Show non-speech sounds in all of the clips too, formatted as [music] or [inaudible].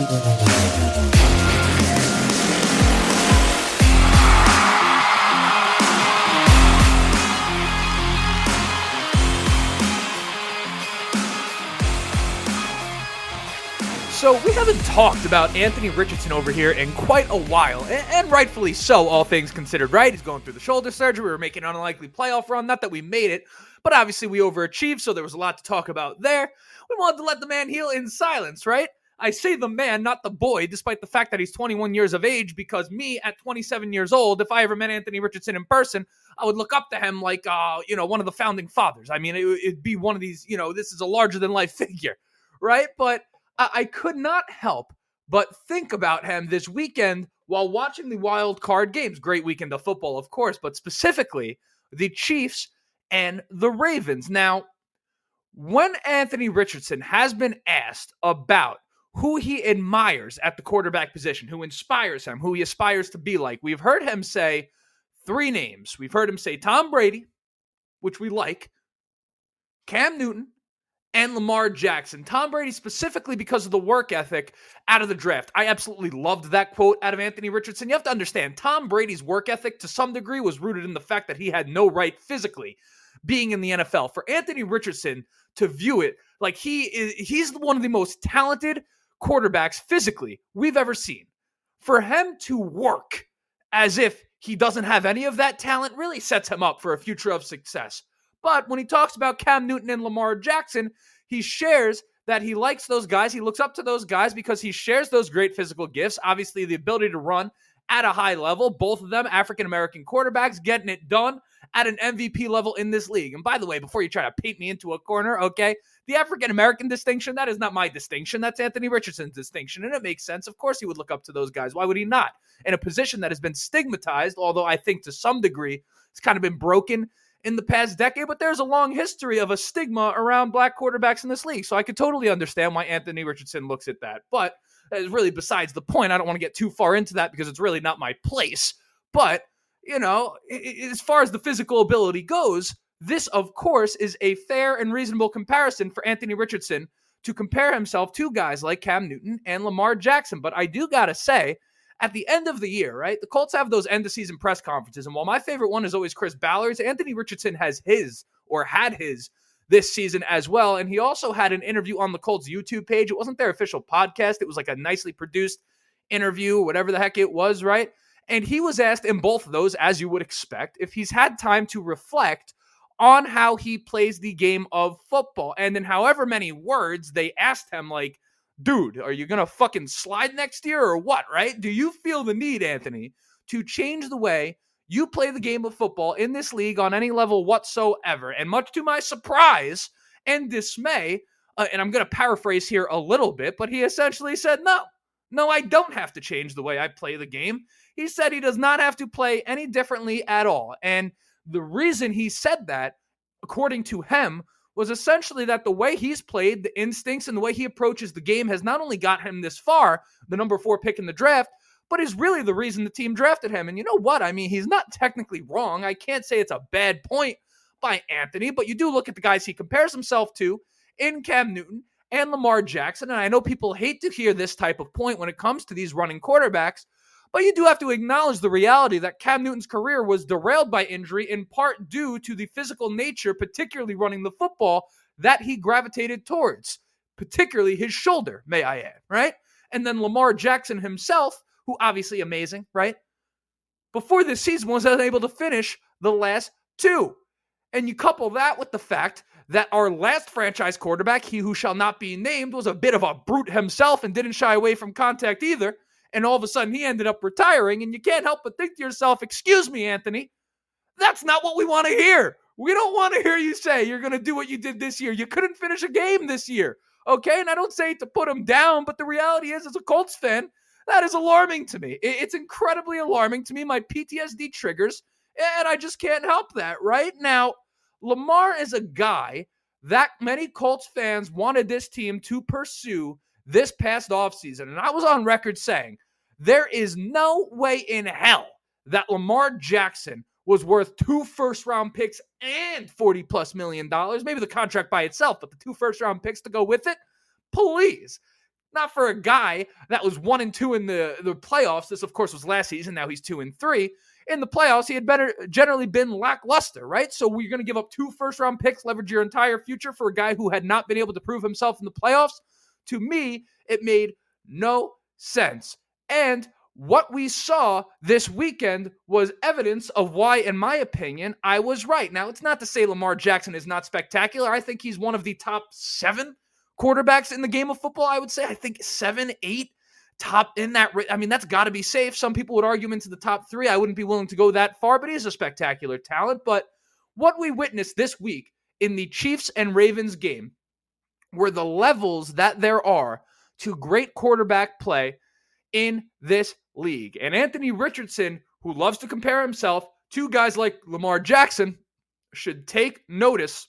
So we haven't talked about Anthony Richardson over here in quite a while, and, rightfully so, all things considered. Right? He's going through the shoulder surgery. We were making an unlikely playoff run. Not that we made it, but obviously we overachieved, so there was a lot to talk about there. We wanted to let the man heal in silence, right? I say the man, not the boy, despite the fact that he's 21 years of age, because me at 27 years old, if I ever met Anthony Richardson in person, I would look up to him like, uh, you know, one of the founding fathers. I mean, it, it'd be one of these, you know, this is a larger than life [laughs] figure, right? But I could not help but think about him this weekend while watching the wild card games. Great weekend of football, of course, but specifically the Chiefs and the Ravens. Now, when Anthony Richardson has been asked about who he admires at the quarterback position, who inspires him, who he aspires to be like, we've heard him say three names. We've heard him say Tom Brady, which we like, Cam Newton, and Lamar Jackson. Tom Brady, specifically because of the work ethic out of the draft. I absolutely loved that quote out of Anthony Richardson. You have to understand, Tom Brady's work ethic to some degree was rooted in the fact that he had no right physically being in the NFL. For Anthony Richardson to view it like he is, he's one of the most talented quarterbacks physically we've ever seen. For him to work as if he doesn't have any of that talent really sets him up for a future of success. But when he talks about Cam Newton and Lamar Jackson, he shares that he likes those guys. He looks up to those guys because he shares those great physical gifts. Obviously, the ability to run at a high level, both of them African American quarterbacks getting it done at an MVP level in this league. And by the way, before you try to paint me into a corner, okay, the African American distinction, that is not my distinction. That's Anthony Richardson's distinction. And it makes sense. Of course, he would look up to those guys. Why would he not? In a position that has been stigmatized, although I think to some degree it's kind of been broken in the past decade, but there's a long history of a stigma around black quarterbacks in this league. So I could totally understand why Anthony Richardson looks at that. But it's really besides the point. I don't want to get too far into that because it's really not my place. But, you know, as far as the physical ability goes, this, of course, is a fair and reasonable comparison for Anthony Richardson to compare himself to guys like Cam Newton and Lamar Jackson. But I do got to say, at the end of the year, right? The Colts have those end of season press conferences. And while my favorite one is always Chris Ballard's, Anthony Richardson has his or had his this season as well. And he also had an interview on the Colts YouTube page. It wasn't their official podcast, it was like a nicely produced interview, whatever the heck it was, right? And he was asked in both of those, as you would expect, if he's had time to reflect on how he plays the game of football. And in however many words they asked him, like, dude, are you going to fucking slide next year or what, right? Do you feel the need, Anthony, to change the way you play the game of football in this league on any level whatsoever? And much to my surprise and dismay, uh, and I'm going to paraphrase here a little bit, but he essentially said, no, no, I don't have to change the way I play the game. He said he does not have to play any differently at all. And the reason he said that, according to him, was essentially that the way he's played, the instincts and the way he approaches the game has not only got him this far, the number four pick in the draft, but is really the reason the team drafted him. And you know what? I mean, he's not technically wrong. I can't say it's a bad point by Anthony, but you do look at the guys he compares himself to in Cam Newton and Lamar Jackson. And I know people hate to hear this type of point when it comes to these running quarterbacks, but you do have to acknowledge the reality that Cam Newton's career was derailed by injury in part due to the physical nature, particularly running the football, that he gravitated towards, particularly his shoulder, may I add, right? And then Lamar Jackson himself, who obviously amazing, right? Before this season was unable to finish the last two. And you couple that with the fact that our last franchise quarterback, he who shall not be named, was a bit of a brute himself and didn't shy away from contact either and all of a sudden he ended up retiring. And you can't help but think to yourself, excuse me, Anthony, that's not what we want to hear. We don't want to hear you say you're going to do what you did this year. You couldn't finish a game this year. Okay. And I don't say to put him down, but the reality is, as a Colts fan, that is alarming to me. It's incredibly alarming to me. My PTSD triggers, and I just can't help that. Right now, Lamar is a guy that many Colts fans wanted this team to pursue this past offseason. And I was on record saying there is no way in hell that Lamar Jackson was worth two first round picks and 40 plus million dollars. Maybe the contract by itself, but the two first round picks to go with it. Please Not for a guy that was one and two in the, the playoffs. This, of course, was last season. Now he's two and three. In the playoffs, he had better generally been lackluster, right? So we're going to give up two first round picks, leverage your entire future for a guy who had not been able to prove himself in the playoffs. To me, it made no sense. And what we saw this weekend was evidence of why, in my opinion, I was right. Now, it's not to say Lamar Jackson is not spectacular. I think he's one of the top seven quarterbacks in the game of football. I would say, I think seven, eight, top in that. I mean, that's got to be safe. Some people would argue him into the top three. I wouldn't be willing to go that far, but he's a spectacular talent. But what we witnessed this week in the Chiefs and Ravens game were the levels that there are to great quarterback play in this league. And Anthony Richardson, who loves to compare himself to guys like Lamar Jackson, should take notice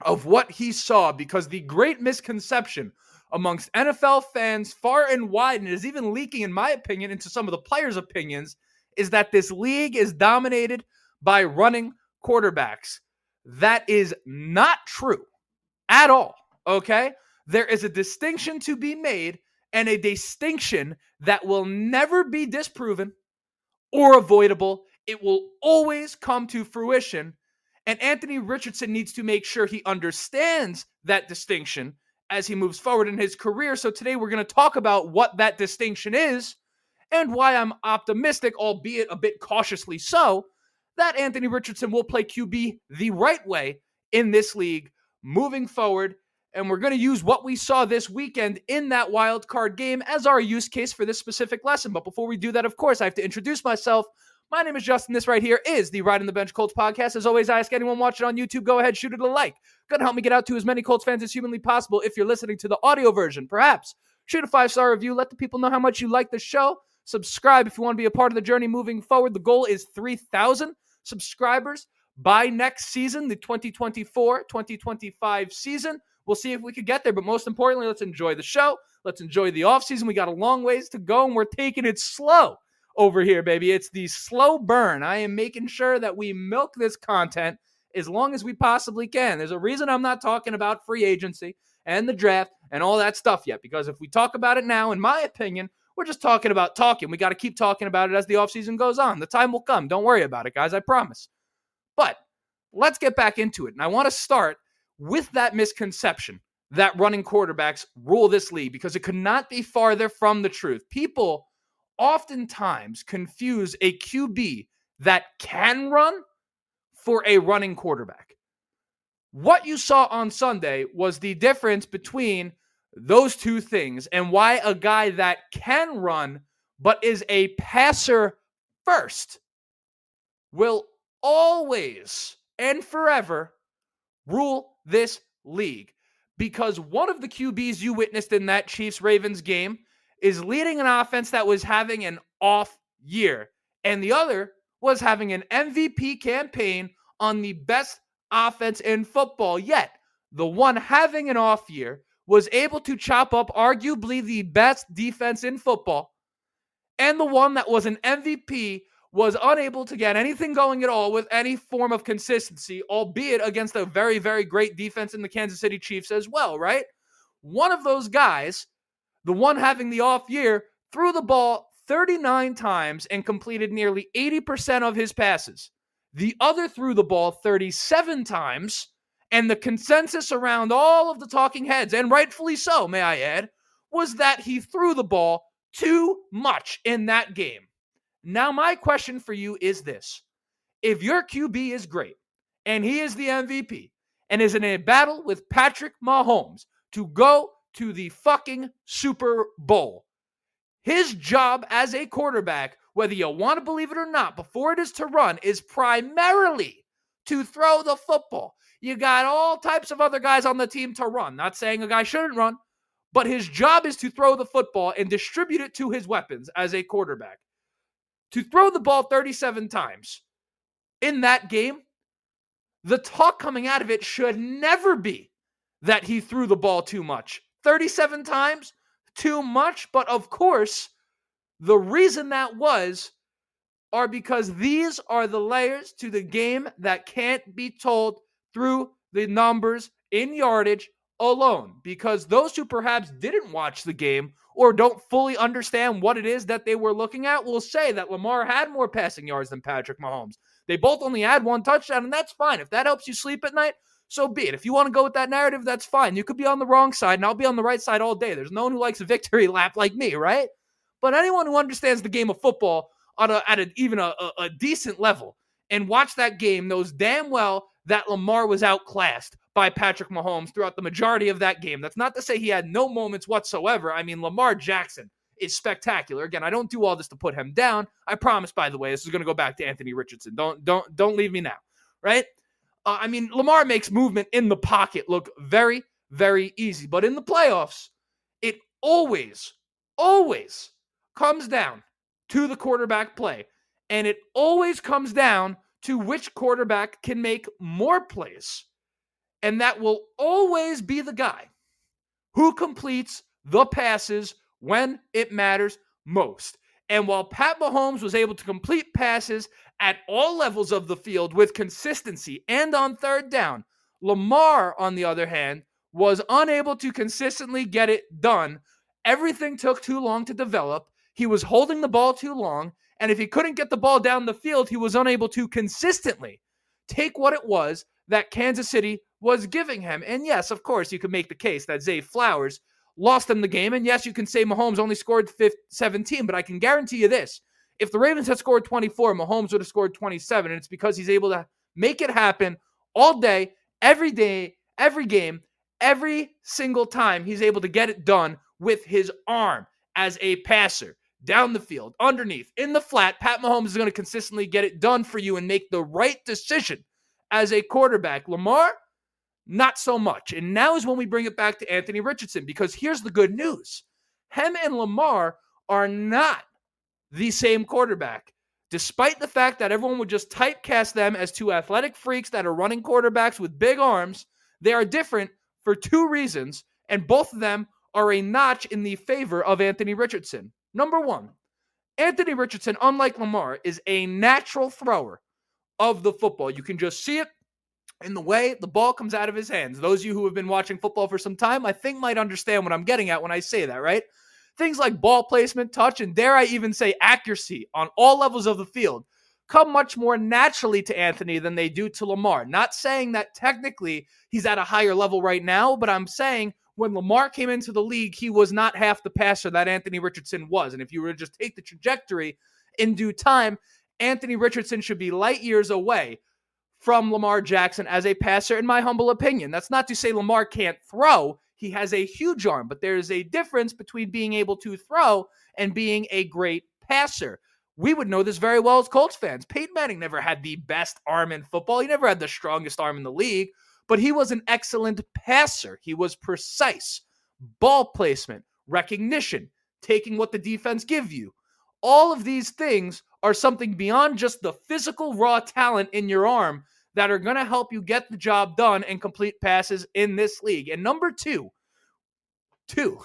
of what he saw because the great misconception amongst NFL fans far and wide, and is even leaking, in my opinion, into some of the players' opinions, is that this league is dominated by running quarterbacks. That is not true at all. Okay? There is a distinction to be made and a distinction that will never be disproven or avoidable. It will always come to fruition. And Anthony Richardson needs to make sure he understands that distinction as he moves forward in his career. So today we're going to talk about what that distinction is and why I'm optimistic, albeit a bit cautiously so, that Anthony Richardson will play QB the right way in this league moving forward and we're going to use what we saw this weekend in that wild card game as our use case for this specific lesson. But before we do that, of course, I have to introduce myself. My name is Justin. This right here is the Riding the Bench Colts podcast. As always, I ask anyone watching on YouTube, go ahead, shoot it a like. Gonna help me get out to as many Colts fans as humanly possible. If you're listening to the audio version, perhaps shoot a five star review. Let the people know how much you like the show. Subscribe if you want to be a part of the journey moving forward. The goal is 3,000 subscribers by next season, the 2024 2025 season. We'll see if we could get there. But most importantly, let's enjoy the show. Let's enjoy the offseason. We got a long ways to go, and we're taking it slow over here, baby. It's the slow burn. I am making sure that we milk this content as long as we possibly can. There's a reason I'm not talking about free agency and the draft and all that stuff yet, because if we talk about it now, in my opinion, we're just talking about talking. We got to keep talking about it as the offseason goes on. The time will come. Don't worry about it, guys. I promise. But let's get back into it. And I want to start with that misconception that running quarterbacks rule this league because it could not be farther from the truth. People oftentimes confuse a QB that can run for a running quarterback. What you saw on Sunday was the difference between those two things and why a guy that can run but is a passer first will always and forever rule this league because one of the QBs you witnessed in that Chiefs Ravens game is leading an offense that was having an off year, and the other was having an MVP campaign on the best offense in football. Yet, the one having an off year was able to chop up arguably the best defense in football, and the one that was an MVP was unable to get anything going at all with any form of consistency, albeit against a very, very great defense in the Kansas City Chiefs as well, right? One of those guys, the one having the off year, threw the ball 39 times and completed nearly 80% of his passes. The other threw the ball 37 times, and the consensus around all of the talking heads, and rightfully so, may I add, was that he threw the ball too much in that game. Now, my question for you is this if your QB is great and he is the MVP and is in a battle with Patrick Mahomes to go to the fucking Super Bowl, his job as a quarterback, whether you want to believe it or not, before it is to run, is primarily to throw the football. You got all types of other guys on the team to run. Not saying a guy shouldn't run, but his job is to throw the football and distribute it to his weapons as a quarterback to throw the ball 37 times in that game, the talk coming out of it should never be that he threw the ball too much. 37 times, too much. But of course, the reason that was are because these are the layers to the game that can't be told through the numbers in yardage alone because those who perhaps didn't watch the game or don't fully understand what it is that they were looking at will say that Lamar had more passing yards than Patrick Mahomes. They both only had one touchdown, and that's fine. If that helps you sleep at night, so be it. If you want to go with that narrative, that's fine. You could be on the wrong side, and I'll be on the right side all day. There's no one who likes a victory lap like me, right? But anyone who understands the game of football on a, at a, even a, a, decent level and watch that game knows damn well that Lamar was outclassed by Patrick Mahomes throughout the majority of that game. That's not to say he had no moments whatsoever. I mean, Lamar Jackson is spectacular. Again, I don't do all this to put him down. I promise, by the way, this is going to go back to Anthony Richardson. Don't don't don't leave me now, right? Uh, I mean, Lamar makes movement in the pocket look very very easy, but in the playoffs, it always always comes down to the quarterback play, and it always comes down to which quarterback can make more plays. And that will always be the guy who completes the passes when it matters most. And while Pat Mahomes was able to complete passes at all levels of the field with consistency and on third down, Lamar, on the other hand, was unable to consistently get it done. Everything took too long to develop. He was holding the ball too long. And if he couldn't get the ball down the field, he was unable to consistently take what it was that Kansas City was giving him. And yes, of course, you could make the case that Zay Flowers lost them the game. And yes, you can say Mahomes only scored 15, 17, but I can guarantee you this. If the Ravens had scored 24, Mahomes would have scored 27. And it's because he's able to make it happen all day, every day, every game, every single time he's able to get it done with his arm as a passer down the field, underneath, in the flat. Pat Mahomes is going to consistently get it done for you and make the right decision as a quarterback. Lamar, not so much. And now is when we bring it back to Anthony Richardson because here's the good news Hem and Lamar are not the same quarterback. Despite the fact that everyone would just typecast them as two athletic freaks that are running quarterbacks with big arms, they are different for two reasons, and both of them are a notch in the favor of Anthony Richardson. Number one, Anthony Richardson, unlike Lamar, is a natural thrower of the football. You can just see it in the way the ball comes out of his hands. Those of you who have been watching football for some time, I think might understand what I'm getting at when I say that, right? Things like ball placement, touch, and dare I even say accuracy on all levels of the field come much more naturally to Anthony than they do to Lamar. Not saying that technically he's at a higher level right now, but I'm saying when Lamar came into the league, he was not half the passer that Anthony Richardson was. And if you were to just take the trajectory in due time, Anthony Richardson should be light years away from Lamar Jackson as a passer, in my humble opinion. That's not to say Lamar can't throw. He has a huge arm, but there is a difference between being able to throw and being a great passer. We would know this very well as Colts fans. Peyton Manning never had the best arm in football. He never had the strongest arm in the league, but he was an excellent passer. He was precise, ball placement, recognition, taking what the defense give you. All of these things are something beyond just the physical raw talent in your arm that are going to help you get the job done and complete passes in this league. And number 2, 2,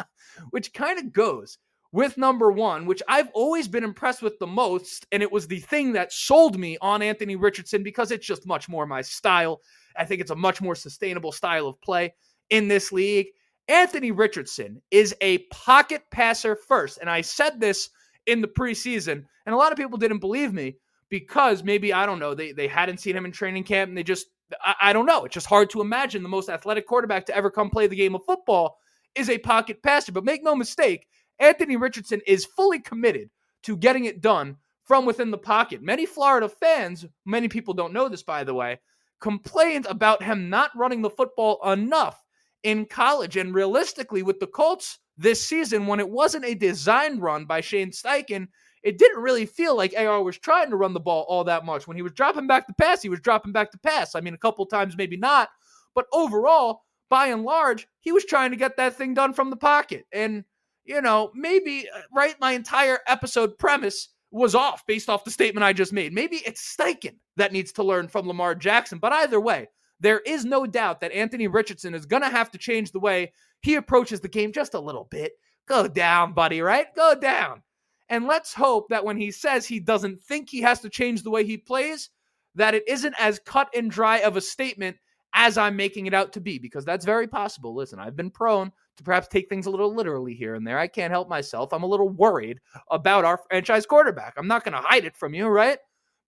[laughs] which kind of goes with number 1, which I've always been impressed with the most and it was the thing that sold me on Anthony Richardson because it's just much more my style I think it's a much more sustainable style of play in this league. Anthony Richardson is a pocket passer first. And I said this in the preseason, and a lot of people didn't believe me because maybe, I don't know, they, they hadn't seen him in training camp and they just, I, I don't know. It's just hard to imagine the most athletic quarterback to ever come play the game of football is a pocket passer. But make no mistake, Anthony Richardson is fully committed to getting it done from within the pocket. Many Florida fans, many people don't know this, by the way, complained about him not running the football enough in college. And realistically, with the Colts this season, when it wasn't a design run by Shane Steichen, it didn't really feel like AR was trying to run the ball all that much. When he was dropping back to pass, he was dropping back to pass. I mean, a couple times, maybe not. But overall, by and large, he was trying to get that thing done from the pocket. And, you know, maybe, uh, right, my entire episode premise was off based off the statement I just made. Maybe it's Steichen that needs to learn from Lamar Jackson. But either way, there is no doubt that Anthony Richardson is going to have to change the way he approaches the game just a little bit. Go down, buddy, right? Go down. And let's hope that when he says he doesn't think he has to change the way he plays, that it isn't as cut and dry of a statement as I'm making it out to be, because that's very possible. Listen, I've been prone to perhaps take things a little literally here and there. I can't help myself. I'm a little worried about our franchise quarterback. I'm not going to hide it from you, right?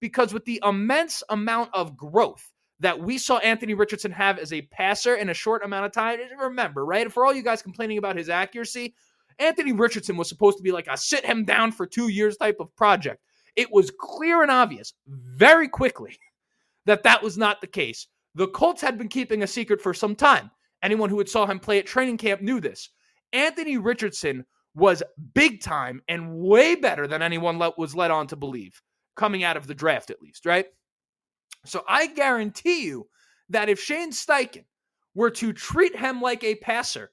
Because with the immense amount of growth that we saw Anthony Richardson have as a passer in a short amount of time, remember, right? For all you guys complaining about his accuracy, Anthony Richardson was supposed to be like a sit him down for two years type of project. It was clear and obvious very quickly [laughs] that that was not the case. The Colts had been keeping a secret for some time. Anyone who had saw him play at training camp knew this. Anthony Richardson was big time and way better than anyone was led on to believe coming out of the draft, at least, right? So I guarantee you that if Shane Steichen were to treat him like a passer,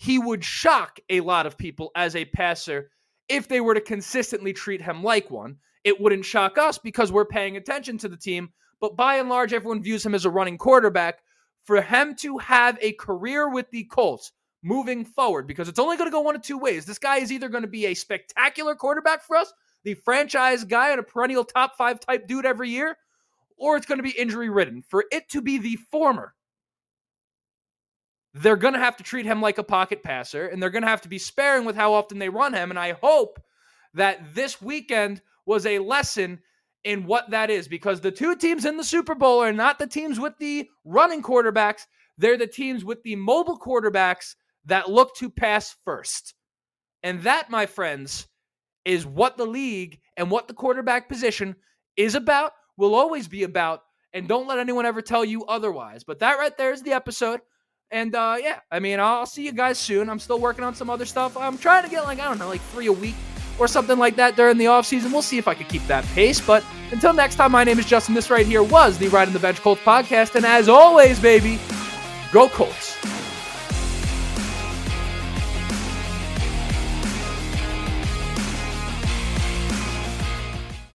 he would shock a lot of people as a passer if they were to consistently treat him like one. It wouldn't shock us because we're paying attention to the team, but by and large, everyone views him as a running quarterback. For him to have a career with the Colts moving forward, because it's only going to go one of two ways. This guy is either going to be a spectacular quarterback for us, the franchise guy and a perennial top five type dude every year, or it's going to be injury ridden. For it to be the former, they're going to have to treat him like a pocket passer and they're going to have to be sparing with how often they run him. And I hope that this weekend was a lesson in what that is because the two teams in the Super Bowl are not the teams with the running quarterbacks, they're the teams with the mobile quarterbacks that look to pass first. And that, my friends, is what the league and what the quarterback position is about, will always be about. And don't let anyone ever tell you otherwise. But that right there is the episode. And uh, yeah, I mean, I'll see you guys soon. I'm still working on some other stuff. I'm trying to get like, I don't know, like three a week or something like that during the off season. We'll see if I can keep that pace. But until next time, my name is Justin. This right here was the Riding the Bench Colts podcast. And as always, baby, go Colts.